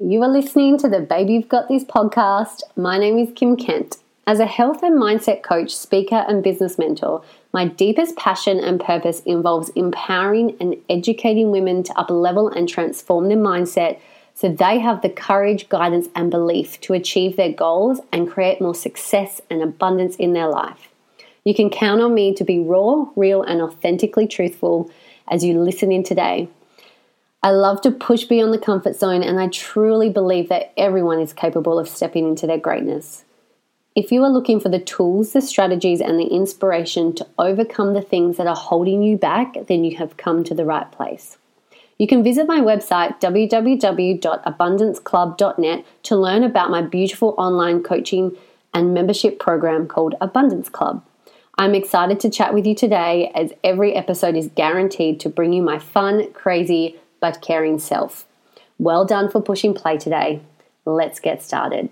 You are listening to the Baby You've Got This podcast. My name is Kim Kent. As a health and mindset coach, speaker, and business mentor, my deepest passion and purpose involves empowering and educating women to uplevel and transform their mindset so they have the courage, guidance, and belief to achieve their goals and create more success and abundance in their life. You can count on me to be raw, real, and authentically truthful as you listen in today. I love to push beyond the comfort zone, and I truly believe that everyone is capable of stepping into their greatness. If you are looking for the tools, the strategies, and the inspiration to overcome the things that are holding you back, then you have come to the right place. You can visit my website www.abundanceclub.net to learn about my beautiful online coaching and membership program called Abundance Club. I'm excited to chat with you today as every episode is guaranteed to bring you my fun, crazy, but caring self. Well done for pushing play today. Let's get started.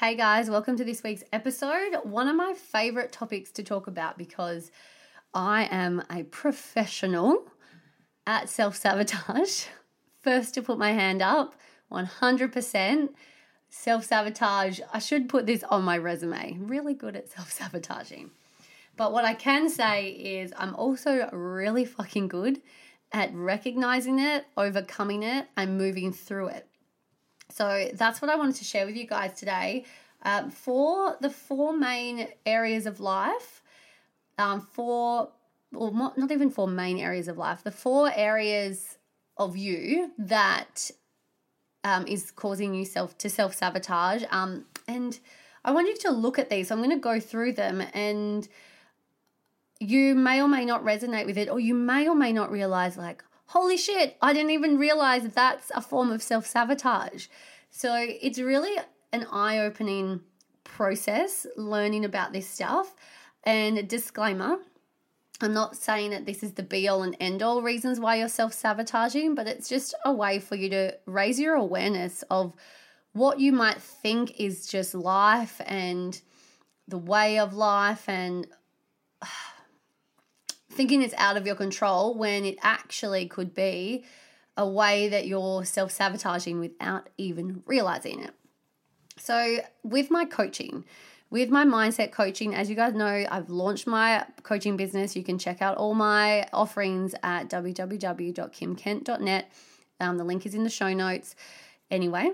Hey guys, welcome to this week's episode. One of my favorite topics to talk about because I am a professional at self sabotage. First to put my hand up, 100% self sabotage. I should put this on my resume. Really good at self sabotaging. But what I can say is I'm also really fucking good at recognizing it, overcoming it, and moving through it. So that's what I wanted to share with you guys today. Um, for the four main areas of life, um, for or not, not even four main areas of life, the four areas of you that um, is causing you self to self sabotage. Um, and I want you to look at these. So I'm going to go through them and you may or may not resonate with it, or you may or may not realize, like, holy shit, I didn't even realize that's a form of self sabotage. So it's really an eye opening process learning about this stuff. And disclaimer I'm not saying that this is the be all and end all reasons why you're self sabotaging, but it's just a way for you to raise your awareness of what you might think is just life and the way of life and thinking it's out of your control when it actually could be a way that you're self sabotaging without even realizing it. So, with my coaching, with my mindset coaching, as you guys know, I've launched my coaching business. You can check out all my offerings at www.kimkent.net. Um, the link is in the show notes. Anyway,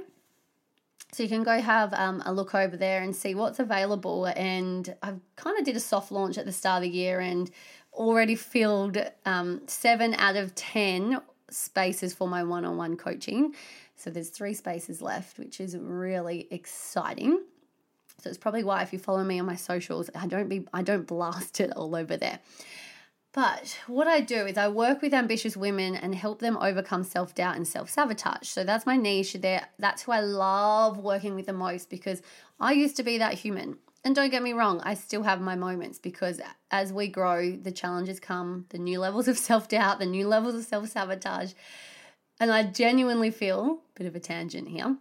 so you can go have um, a look over there and see what's available. And I've kind of did a soft launch at the start of the year and already filled um, seven out of 10 spaces for my one on one coaching. So there's three spaces left, which is really exciting. So it's probably why if you follow me on my socials, I don't be I don't blast it all over there. But what I do is I work with ambitious women and help them overcome self doubt and self sabotage. So that's my niche there. That's who I love working with the most because I used to be that human. And don't get me wrong, I still have my moments because as we grow, the challenges come, the new levels of self doubt, the new levels of self sabotage. And I genuinely feel, bit of a tangent here,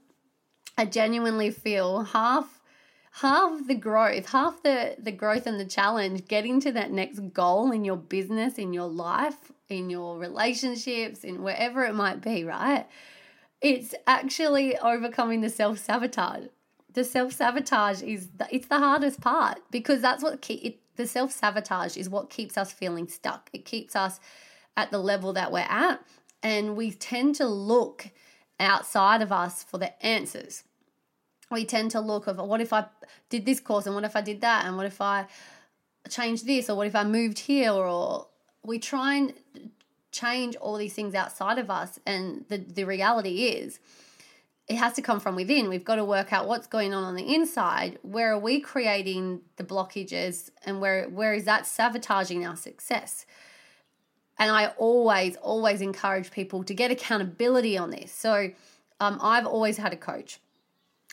I genuinely feel half half the growth, half the, the growth and the challenge, getting to that next goal in your business, in your life, in your relationships, in wherever it might be, right? It's actually overcoming the self sabotage the self sabotage is the, it's the hardest part because that's what it, the self sabotage is what keeps us feeling stuck. It keeps us at the level that we're at, and we tend to look outside of us for the answers. We tend to look of what if I did this course and what if I did that? And what if I changed this? Or what if I moved here? Or we try and change all these things outside of us. And the, the reality is it has to come from within. We've got to work out what's going on on the inside. Where are we creating the blockages and where where is that sabotaging our success? And I always always encourage people to get accountability on this. So um, I've always had a coach.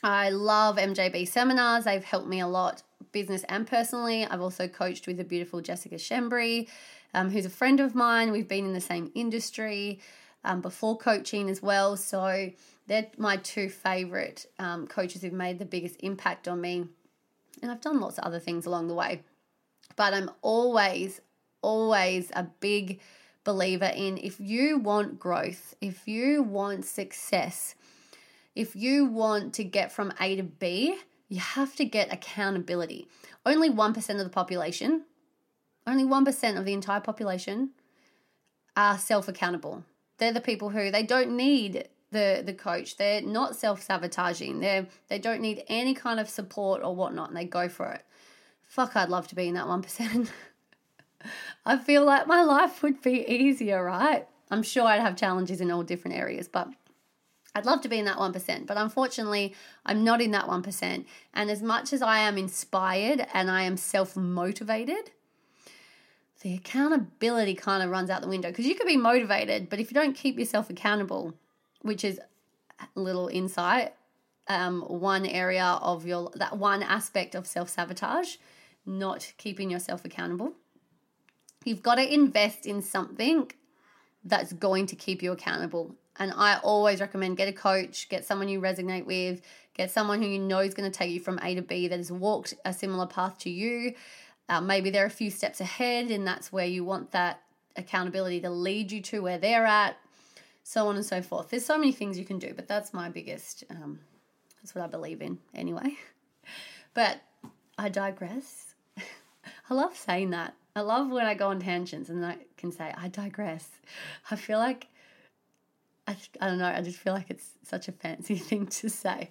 I love MJB seminars. They've helped me a lot, business and personally. I've also coached with the beautiful Jessica Shembri, um, who's a friend of mine. We've been in the same industry um, before coaching as well. So they're my two favorite um, coaches who've made the biggest impact on me. And I've done lots of other things along the way. But I'm always, always a big believer in if you want growth, if you want success, if you want to get from A to B, you have to get accountability. Only 1% of the population, only 1% of the entire population are self accountable. They're the people who they don't need the the coach. They're not self sabotaging. They they don't need any kind of support or whatnot, and they go for it. Fuck, I'd love to be in that one percent. I feel like my life would be easier, right? I'm sure I'd have challenges in all different areas, but I'd love to be in that 1%, but unfortunately, I'm not in that 1%. And as much as I am inspired and I am self motivated, the accountability kind of runs out the window because you could be motivated, but if you don't keep yourself accountable, which is a little insight, um, one area of your that one aspect of self sabotage, not keeping yourself accountable. You've got to invest in something that's going to keep you accountable. And I always recommend get a coach, get someone you resonate with, get someone who you know is going to take you from A to B that has walked a similar path to you. Uh, maybe they're a few steps ahead, and that's where you want that accountability to lead you to where they're at, so on and so forth. There's so many things you can do, but that's my biggest, um, that's what I believe in anyway. But I digress. I love saying that. I love when I go on tangents and I can say, I digress. I feel like, I, I don't know, I just feel like it's such a fancy thing to say.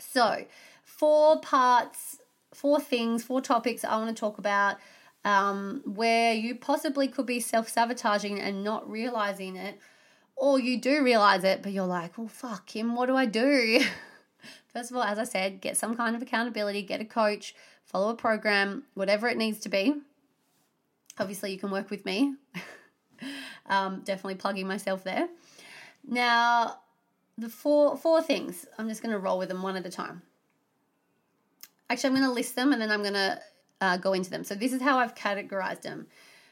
So, four parts, four things, four topics I want to talk about um, where you possibly could be self sabotaging and not realizing it, or you do realize it, but you're like, well, fuck him, what do I do? First of all, as I said, get some kind of accountability, get a coach, follow a program, whatever it needs to be obviously you can work with me. um, definitely plugging myself there. Now, the four four things. I'm just going to roll with them one at a time. Actually, I'm going to list them and then I'm going to uh, go into them. So this is how I've categorized them: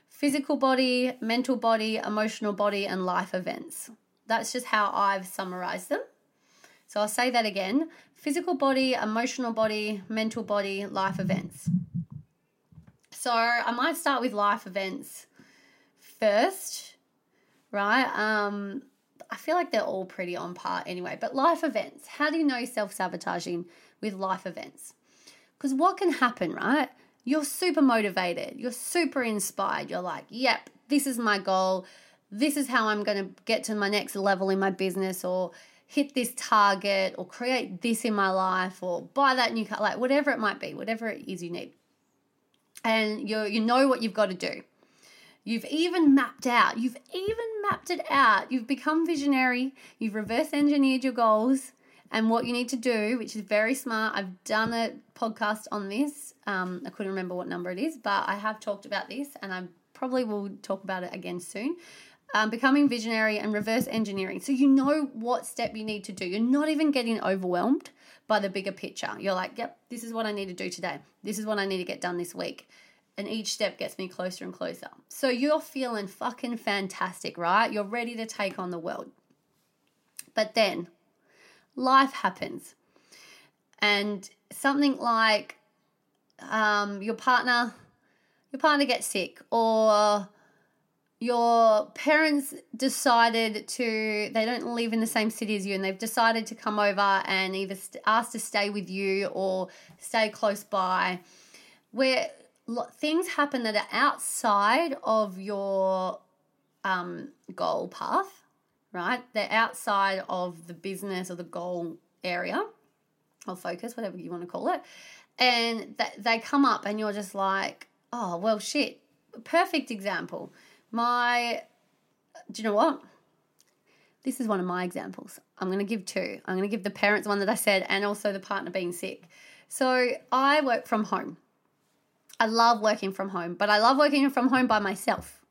physical body, mental body, emotional body, and life events. That's just how I've summarized them. So I'll say that again: physical body, emotional body, mental body, life events. So I might start with life events first, right? Um, I feel like they're all pretty on par anyway. But life events, how do you know self sabotaging with life events? Because what can happen, right? You're super motivated, you're super inspired, you're like, yep, this is my goal, this is how I'm going to get to my next level in my business, or hit this target, or create this in my life, or buy that new car, like whatever it might be, whatever it is you need and you you know what you've got to do. You've even mapped out. You've even mapped it out. You've become visionary. You've reverse engineered your goals and what you need to do, which is very smart. I've done a podcast on this. Um, I couldn't remember what number it is, but I have talked about this, and I probably will talk about it again soon. Um, becoming visionary and reverse engineering. So you know what step you need to do. You're not even getting overwhelmed by the bigger picture. You're like, yep, this is what I need to do today. This is what I need to get done this week. And each step gets me closer and closer. So you're feeling fucking fantastic, right? You're ready to take on the world. But then life happens. And something like um, your partner your partner gets sick or your parents decided to they don't live in the same city as you and they've decided to come over and either ask to stay with you or stay close by where things happen that are outside of your um, goal path right they're outside of the business or the goal area or focus whatever you want to call it and th- they come up and you're just like oh well shit perfect example my, do you know what? This is one of my examples. I'm going to give two. I'm going to give the parents one that I said and also the partner being sick. So I work from home. I love working from home, but I love working from home by myself.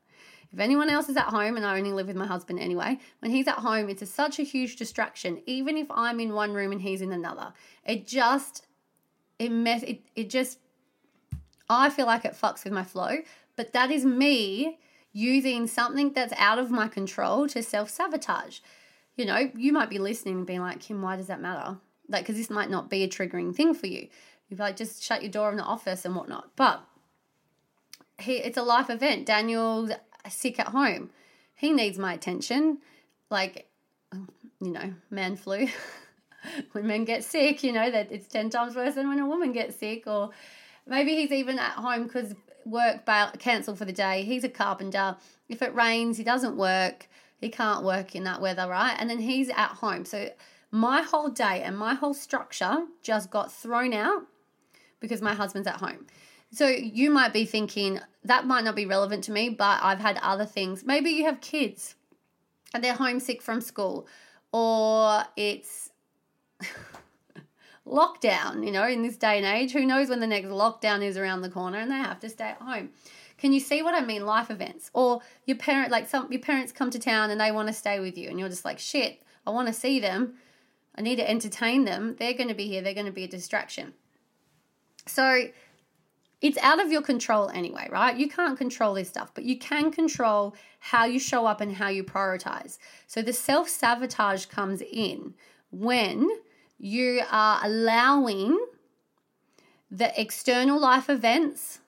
If anyone else is at home, and I only live with my husband anyway, when he's at home, it's a, such a huge distraction. Even if I'm in one room and he's in another, it just it mess it, it just I feel like it fucks with my flow. But that is me using something that's out of my control to self sabotage. You know, you might be listening and being like, Kim, why does that matter? Like, because this might not be a triggering thing for you. You'd like, just shut your door in the office and whatnot. But he, it's a life event. Daniel sick at home. He needs my attention. Like, you know, man flu. when men get sick, you know, that it's 10 times worse than when a woman gets sick. Or maybe he's even at home because work bail, cancelled for the day. He's a carpenter. If it rains, he doesn't work. He can't work in that weather, right? And then he's at home. So my whole day and my whole structure just got thrown out because my husband's at home. So you might be thinking that might not be relevant to me, but I've had other things. Maybe you have kids and they're homesick from school, or it's lockdown, you know, in this day and age. Who knows when the next lockdown is around the corner and they have to stay at home. Can you see what I mean? Life events. Or your parent like some your parents come to town and they want to stay with you and you're just like, shit, I want to see them. I need to entertain them. They're going to be here. They're going to be a distraction. So it's out of your control anyway, right? You can't control this stuff, but you can control how you show up and how you prioritize. So the self sabotage comes in when you are allowing the external life events.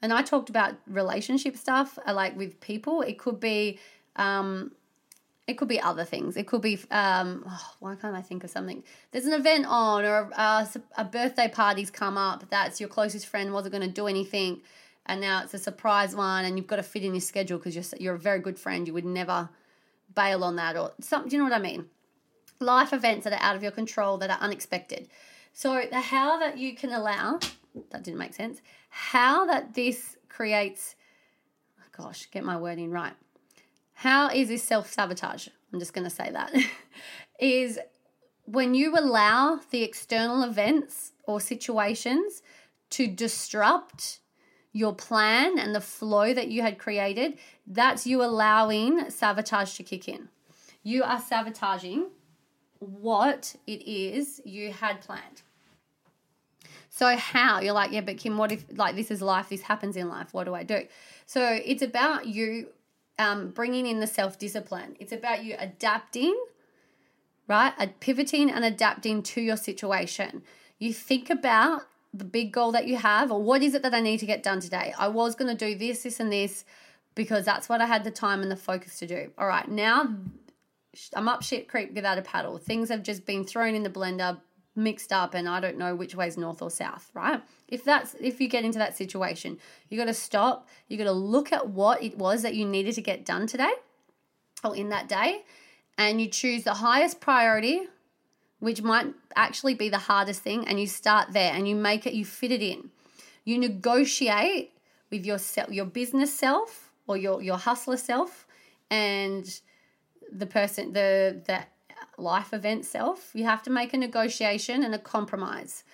And I talked about relationship stuff, uh, like with people. It could be um, it could be other things. It could be, um, oh, why can't I think of something? There's an event on, or a, a birthday party's come up. That's your closest friend wasn't going to do anything, and now it's a surprise one, and you've got to fit in your schedule because you're you're a very good friend. You would never bail on that, or something. Do you know what I mean? Life events that are out of your control, that are unexpected. So the how that you can allow that didn't make sense. How that this creates, gosh, get my wording right how is this self sabotage? I'm just going to say that. is when you allow the external events or situations to disrupt your plan and the flow that you had created, that's you allowing sabotage to kick in. You are sabotaging what it is you had planned. So, how? You're like, yeah, but Kim, what if, like, this is life, this happens in life, what do I do? So, it's about you um, bringing in the self discipline. It's about you adapting, right? Pivoting and adapting to your situation. You think about the big goal that you have, or what is it that I need to get done today? I was going to do this, this, and this because that's what I had the time and the focus to do. All right, now I'm up shit creek without a paddle. Things have just been thrown in the blender, mixed up and I don't know which way's north or south, right? If that's if you get into that situation, you got to stop, you got to look at what it was that you needed to get done today or in that day and you choose the highest priority which might actually be the hardest thing and you start there and you make it you fit it in. You negotiate with your self, your business self or your your hustler self and the person the the life event self. You have to make a negotiation and a compromise.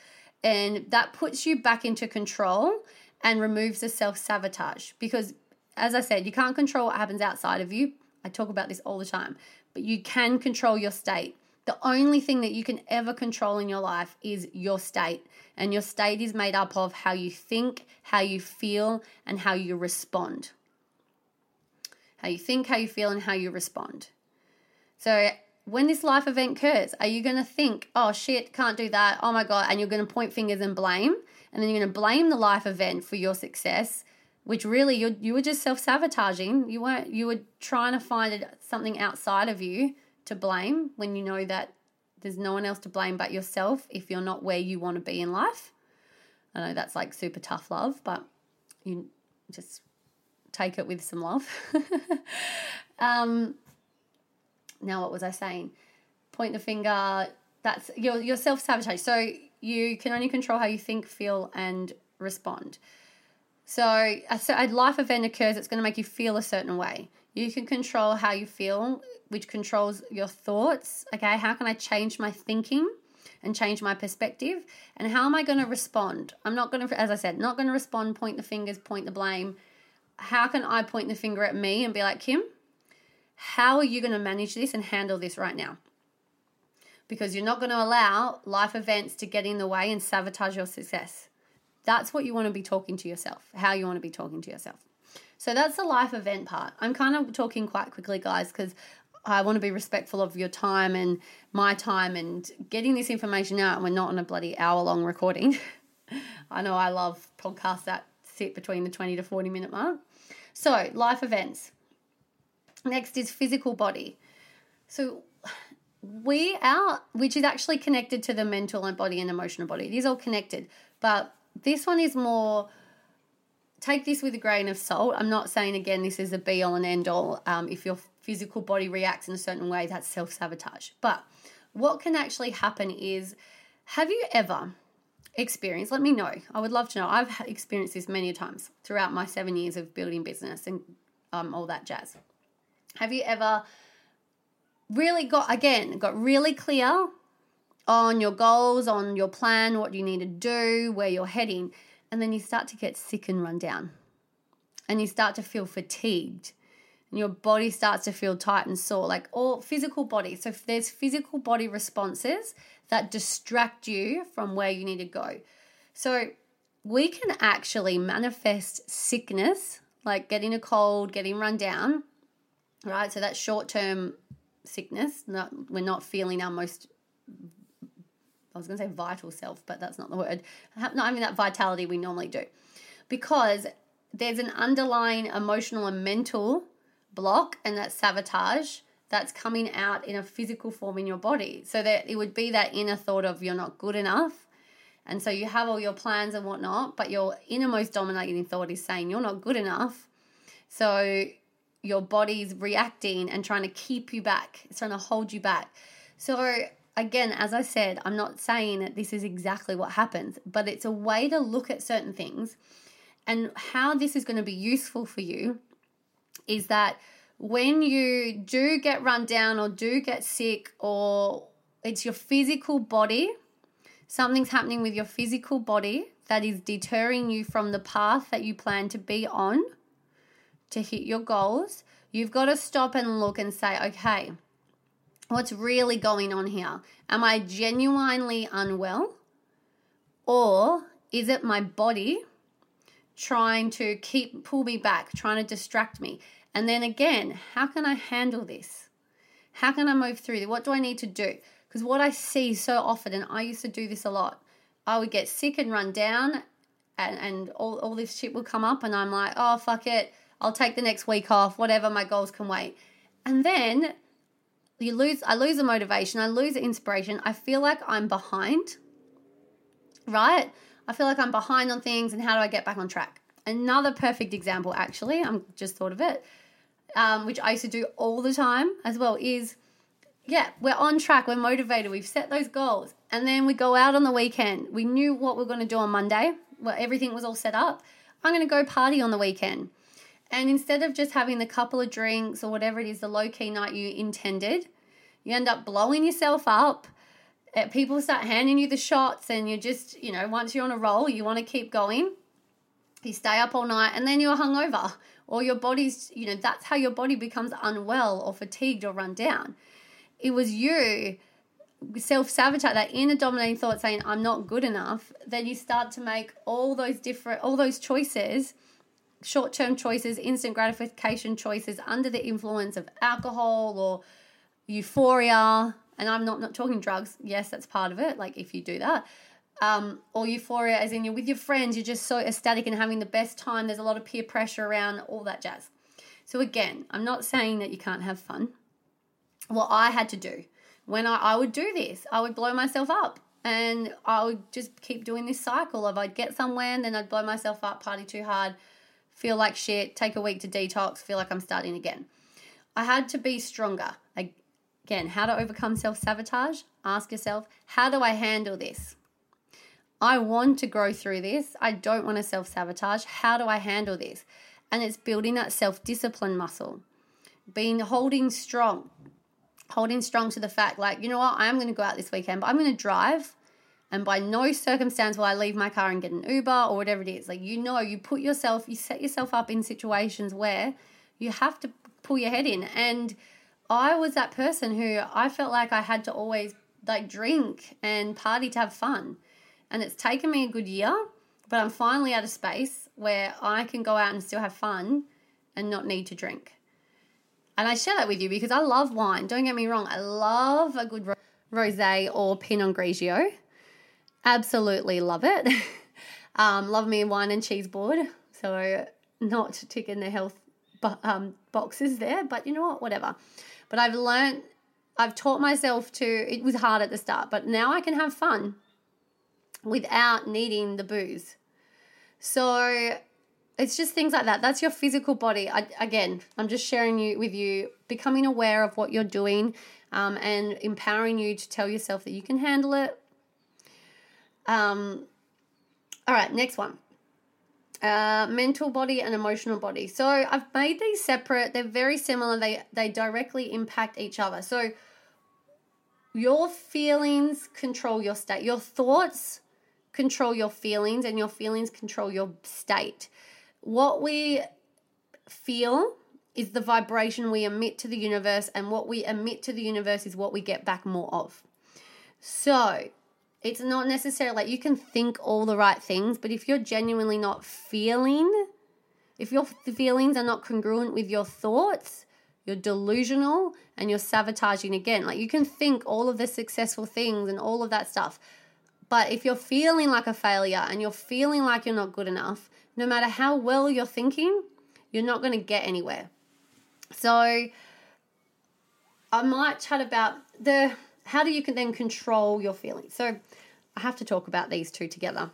And that puts you back into control and removes the self sabotage. Because, as I said, you can't control what happens outside of you. I talk about this all the time, but you can control your state. The only thing that you can ever control in your life is your state. And your state is made up of how you think, how you feel, and how you respond. How you think, how you feel, and how you respond. So, when this life event occurs, are you going to think, oh shit, can't do that, oh my God, and you're going to point fingers and blame, and then you're going to blame the life event for your success, which really you you were just self sabotaging. You weren't, you were trying to find something outside of you to blame when you know that there's no one else to blame but yourself if you're not where you want to be in life. I know that's like super tough love, but you just take it with some love. um, now what was I saying? Point the finger. That's your your self sabotage. So you can only control how you think, feel, and respond. So uh, a, a life event occurs. It's going to make you feel a certain way. You can control how you feel, which controls your thoughts. Okay, how can I change my thinking? and change my perspective and how am i going to respond i'm not going to as i said not going to respond point the fingers point the blame how can i point the finger at me and be like kim how are you going to manage this and handle this right now? Because you're not going to allow life events to get in the way and sabotage your success. That's what you want to be talking to yourself, how you want to be talking to yourself. So that's the life event part. I'm kind of talking quite quickly, guys, because I want to be respectful of your time and my time and getting this information out. And we're not on a bloody hour long recording. I know I love podcasts that sit between the 20 to 40 minute mark. So, life events Next is physical body. So we are, which is actually connected to the mental and body and emotional body. It is all connected, but this one is more. Take this with a grain of salt. I'm not saying again this is a be all and end all. Um, if your physical body reacts in a certain way, that's self sabotage. But what can actually happen is, have you ever experienced? Let me know. I would love to know. I've experienced this many times throughout my seven years of building business and um, all that jazz. Have you ever really got, again, got really clear on your goals, on your plan, what you need to do, where you're heading, and then you start to get sick and run down and you start to feel fatigued and your body starts to feel tight and sore, like all physical body. So there's physical body responses that distract you from where you need to go. So we can actually manifest sickness, like getting a cold, getting run down, right? So that's short term sickness. Not we're not feeling our most I was going to say vital self, but that's not the word. Not having that vitality we normally do. Because there's an underlying emotional and mental block and that sabotage that's coming out in a physical form in your body. So that it would be that inner thought of you're not good enough. And so you have all your plans and whatnot, but your innermost dominating thought is saying you're not good enough. So your body's reacting and trying to keep you back, it's trying to hold you back. So, again, as I said, I'm not saying that this is exactly what happens, but it's a way to look at certain things. And how this is going to be useful for you is that when you do get run down or do get sick or it's your physical body, something's happening with your physical body that is deterring you from the path that you plan to be on to hit your goals, you've got to stop and look and say, okay, what's really going on here? Am I genuinely unwell? Or is it my body trying to keep pull me back, trying to distract me. And then again, how can I handle this? How can I move through? What do I need to do? Because what I see so often, and I used to do this a lot, I would get sick and run down, and, and all, all this shit would come up, and I'm like, oh, fuck it. I'll take the next week off, whatever, my goals can wait. And then you lose, I lose the motivation, I lose the inspiration. I feel like I'm behind, right? I feel like I'm behind on things, and how do I get back on track? Another perfect example, actually, I'm just thought of it, um, which I used to do all the time as well, is yeah, we're on track, we're motivated, we've set those goals, and then we go out on the weekend. We knew what we are going to do on Monday, well, everything was all set up. I'm going to go party on the weekend. And instead of just having the couple of drinks or whatever it is, the low key night you intended, you end up blowing yourself up uh, people start handing you the shots and you just, you know, once you're on a roll, you want to keep going. You stay up all night and then you're hungover or your body's, you know, that's how your body becomes unwell or fatigued or run down. It was you self sabotage, that inner dominating thought saying, I'm not good enough. Then you start to make all those different, all those choices, short term choices, instant gratification choices under the influence of alcohol or euphoria, and I'm not not talking drugs. Yes, that's part of it. Like if you do that, um, or euphoria, as in you're with your friends, you're just so ecstatic and having the best time. There's a lot of peer pressure around, all that jazz. So again, I'm not saying that you can't have fun. What I had to do when I, I would do this, I would blow myself up and I would just keep doing this cycle of I'd get somewhere and then I'd blow myself up, party too hard, feel like shit, take a week to detox, feel like I'm starting again. I had to be stronger. Again, how to overcome self sabotage? Ask yourself, how do I handle this? I want to grow through this. I don't want to self sabotage. How do I handle this? And it's building that self discipline muscle, being holding strong, holding strong to the fact, like, you know what, I'm going to go out this weekend, but I'm going to drive. And by no circumstance will I leave my car and get an Uber or whatever it is. Like, you know, you put yourself, you set yourself up in situations where you have to pull your head in. And I was that person who I felt like I had to always like drink and party to have fun. And it's taken me a good year, but I'm finally at a space where I can go out and still have fun and not need to drink. And I share that with you because I love wine. Don't get me wrong, I love a good rosé or Pinot Grigio. Absolutely love it. um, love me wine and cheese board. So not ticking the health um, boxes there, but you know what? Whatever. But I've learned, I've taught myself to, it was hard at the start, but now I can have fun without needing the booze. So it's just things like that. That's your physical body. I, again, I'm just sharing you with you, becoming aware of what you're doing, um, and empowering you to tell yourself that you can handle it. Um, all right, next one. Uh, mental body and emotional body. So I've made these separate. They're very similar. They they directly impact each other. So your feelings control your state. Your thoughts control your feelings, and your feelings control your state. What we feel is the vibration we emit to the universe, and what we emit to the universe is what we get back more of. So it's not necessarily like you can think all the right things, but if you're genuinely not feeling, if your feelings are not congruent with your thoughts, you're delusional and you're sabotaging again. Like you can think all of the successful things and all of that stuff. But if you're feeling like a failure and you're feeling like you're not good enough, no matter how well you're thinking, you're not going to get anywhere. So I might chat about the how do you can then control your feelings? So I have to talk about these two together.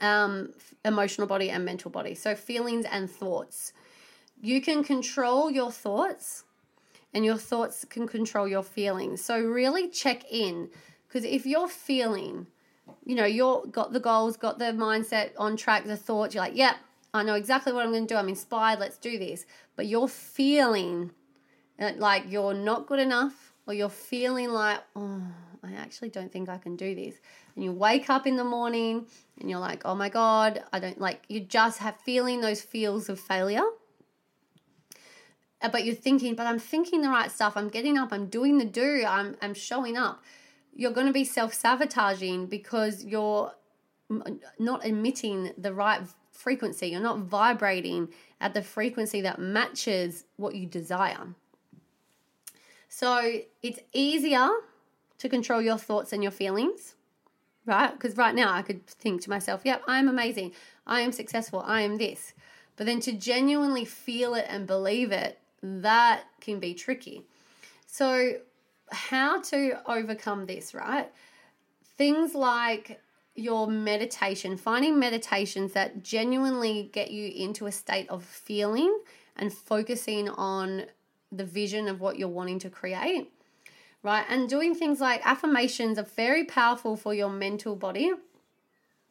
Um, emotional body and mental body. So feelings and thoughts. You can control your thoughts and your thoughts can control your feelings. So really check in because if you're feeling, you know, you're got the goals, got the mindset on track, the thoughts, you're like, yep, I know exactly what I'm going to do. I'm inspired. Let's do this. But you're feeling uh, like you're not good enough or you're feeling like, oh, I actually don't think I can do this. And you wake up in the morning and you're like, oh my God, I don't like, you just have feeling those feels of failure. Uh, but you're thinking, but I'm thinking the right stuff. I'm getting up, I'm doing the do, I'm, I'm showing up. You're going to be self sabotaging because you're not emitting the right frequency. You're not vibrating at the frequency that matches what you desire. So it's easier to control your thoughts and your feelings, right? Because right now I could think to myself, yep, I'm amazing. I am successful. I am this. But then to genuinely feel it and believe it, that can be tricky. So, how to overcome this, right? Things like your meditation, finding meditations that genuinely get you into a state of feeling and focusing on the vision of what you're wanting to create, right? And doing things like affirmations are very powerful for your mental body.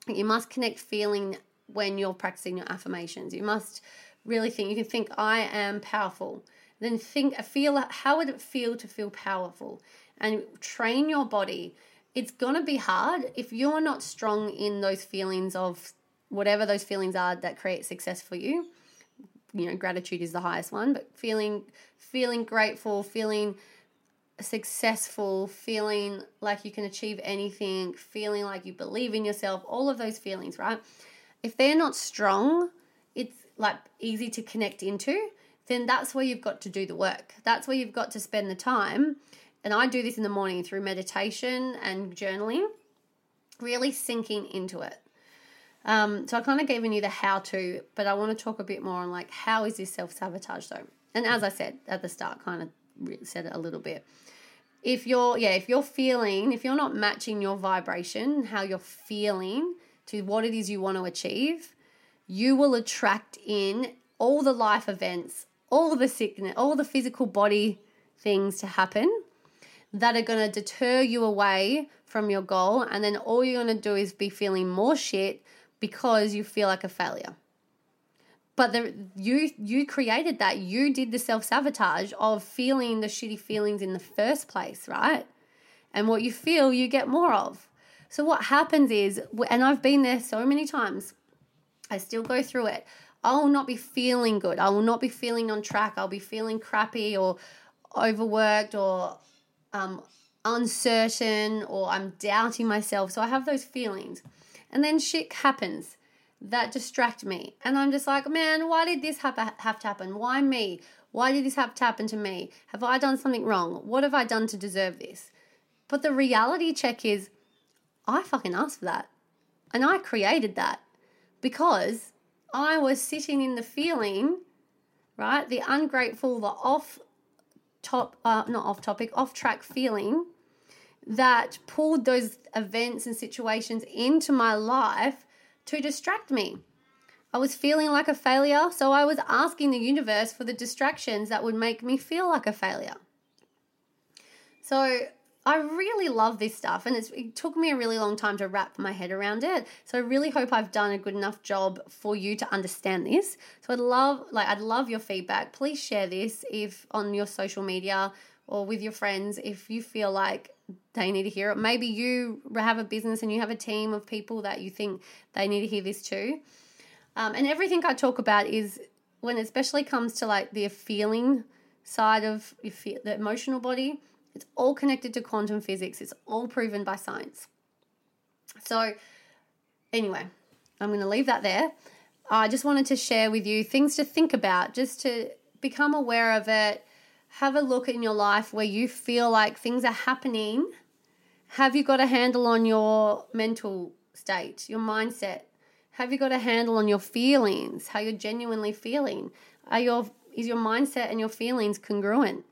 You must connect feeling when you're practicing your affirmations. You must really think, you can think, I am powerful. Then think, feel, how would it feel to feel powerful? And train your body. It's going to be hard if you're not strong in those feelings of whatever those feelings are that create success for you you know gratitude is the highest one but feeling feeling grateful feeling successful feeling like you can achieve anything feeling like you believe in yourself all of those feelings right? If they're not strong it's like easy to connect into then that's where you've got to do the work. That's where you've got to spend the time and i do this in the morning through meditation and journaling really sinking into it um, so I kind of given you the how to, but I want to talk a bit more on like how is this self sabotage though? And as I said at the start, kind of said it a little bit. If you're yeah, if you're feeling, if you're not matching your vibration, how you're feeling to what it is you want to achieve, you will attract in all the life events, all the sickness, all the physical body things to happen that are going to deter you away from your goal. And then all you're going to do is be feeling more shit because you feel like a failure. But the, you you created that. You did the self sabotage of feeling the shitty feelings in the first place, right? And what you feel, you get more of. So what happens is, and I've been there so many times, I still go through it. I will not be feeling good. I will not be feeling on track. I'll be feeling crappy or overworked or um, uncertain or I'm doubting myself. So I have those feelings. And then shit happens that distract me. And I'm just like, man, why did this have, to happen? Why me? Why did this have to happen to me? Have I done something wrong? What have I done to deserve this? But the reality check is, I fucking asked for that. And I created that because I was sitting in the feeling right? The ungrateful, the off top, uh, not off topic, off track feeling that pulled those events and situations into my life to distract me. I was feeling like a failure, so I was asking the universe for the distractions that would make me feel like a failure. So I really love this stuff, and it took me a really long time to wrap my head around it. So I really hope I've done a good enough job for you to understand this. So I'd love, like, I'd love your feedback. Please share this if on your social media or with your friends if you feel like they need to hear it. Maybe you have a business and you have a team of people that you think they need to hear this too. Um, and everything I talk about is when, it especially comes to like the feeling side of the emotional body it's all connected to quantum physics, it's all proven by science. So, anyway, I'm going to leave that there. I just wanted to share with you things to think about, just to become aware of it. Have a look in your life where you feel like things are happening. Have you got a handle on your mental state, your mindset? Have you got a handle on your feelings, how you're genuinely feeling? Are your is your mindset and your feelings congruent?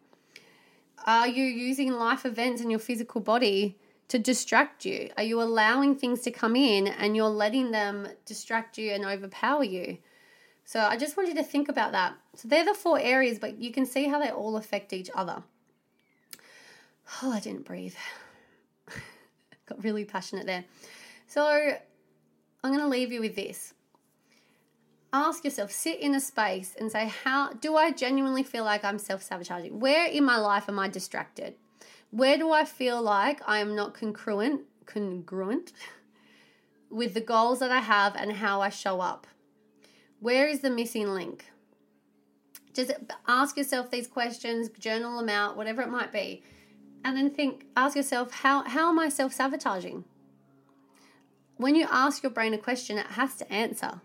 Are you using life events in your physical body to distract you? Are you allowing things to come in and you're letting them distract you and overpower you? So I just want you to think about that. So they're the four areas, but you can see how they all affect each other. Oh, I didn't breathe. Got really passionate there. So I'm going to leave you with this ask yourself, sit in a space and say, how do I genuinely feel like I'm self sabotaging? Where in my life am I distracted? Where do I feel like I am not congruent, congruent with the goals that I have and how I show up? Where is the missing link? Just ask yourself these questions, journal them out, whatever it might be. And then think, ask yourself, how, how am I self sabotaging? When you ask your brain a question, it has to answer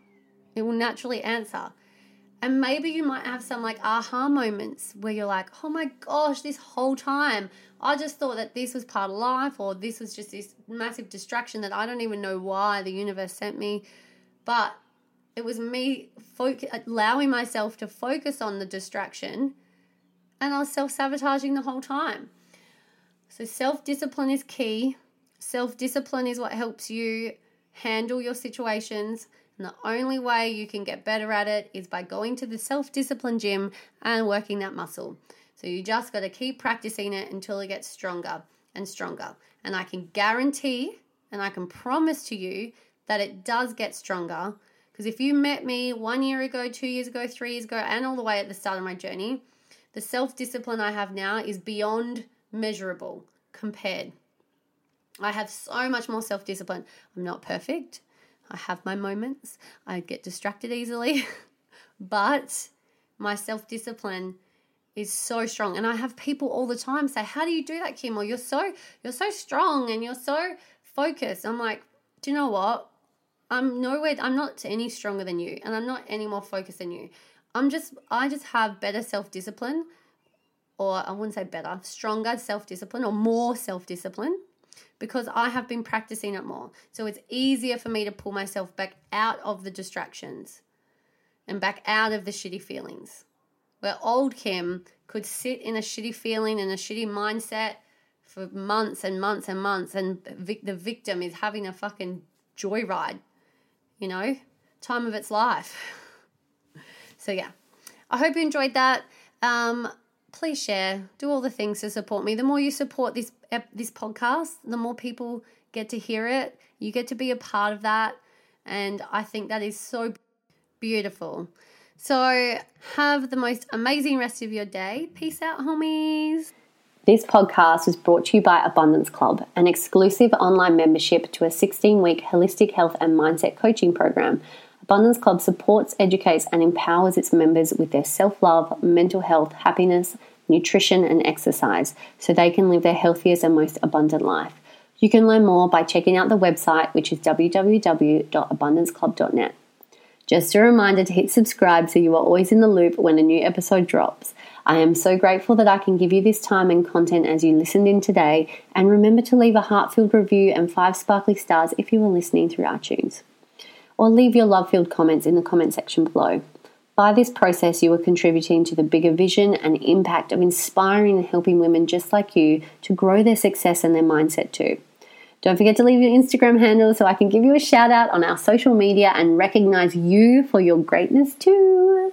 it will naturally answer. And maybe you might have some like aha moments where you're like, oh my gosh, this whole time I just thought that this was part of life or this was just this massive distraction that I don't even know why the universe sent me. But it was me allowing myself to focus on the distraction and I was self sabotaging the whole time. So, self discipline is key. Self discipline is what helps you handle your situations and the only way you can get better at it is by going to the self discipline gym and working that muscle. So you just got to keep practicing it until it gets stronger and stronger. And I can guarantee and I can promise to you that it does get stronger. Because if you met me one year ago, two years ago, three years ago, and all the way at the start of my journey, the self discipline I have now is beyond measurable compared. I have so much more self discipline. I'm not perfect. I have my moments. I get distracted easily, but my self discipline is so strong. And I have people all the time say, "How do you do that, Kim?" Or "You're so you're so strong and you're so focused." I'm like, "Do you know what? I'm nowhere. I'm not any stronger than you, and I'm not any more focused than you. I'm just I just have better self discipline." Or I wouldn't say better, stronger self discipline or more self discipline because I have been practicing it more. So it's easier for me to pull myself back out of the distractions and back out of the shitty feelings. Where old Kim could sit in a shitty feeling and a shitty mindset for months and months and months, and the victim is having a fucking joyride, you know, time of its life. so, yeah, I hope you enjoyed that. Um, please share, do all the things to support me. The more you support this this podcast, the more people get to hear it. You get to be a part of that, and I think that is so beautiful. So, have the most amazing rest of your day. Peace out, homies. This podcast was brought to you by Abundance Club, an exclusive online membership to a 16 week holistic health and mindset coaching program. Abundance Club supports, educates, and empowers its members with their self love, mental health, happiness, nutrition, and exercise so they can live their healthiest and most abundant life. You can learn more by checking out the website, which is www.abundanceclub.net. Just a reminder to hit subscribe so you are always in the loop when a new episode drops. I am so grateful that I can give you this time and content as you listened in today, and remember to leave a heart filled review and five sparkly stars if you are listening through iTunes or leave your love filled comments in the comment section below. By this process, you are contributing to the bigger vision and impact of inspiring and helping women just like you to grow their success and their mindset too. Don't forget to leave your Instagram handle so I can give you a shout out on our social media and recognize you for your greatness too.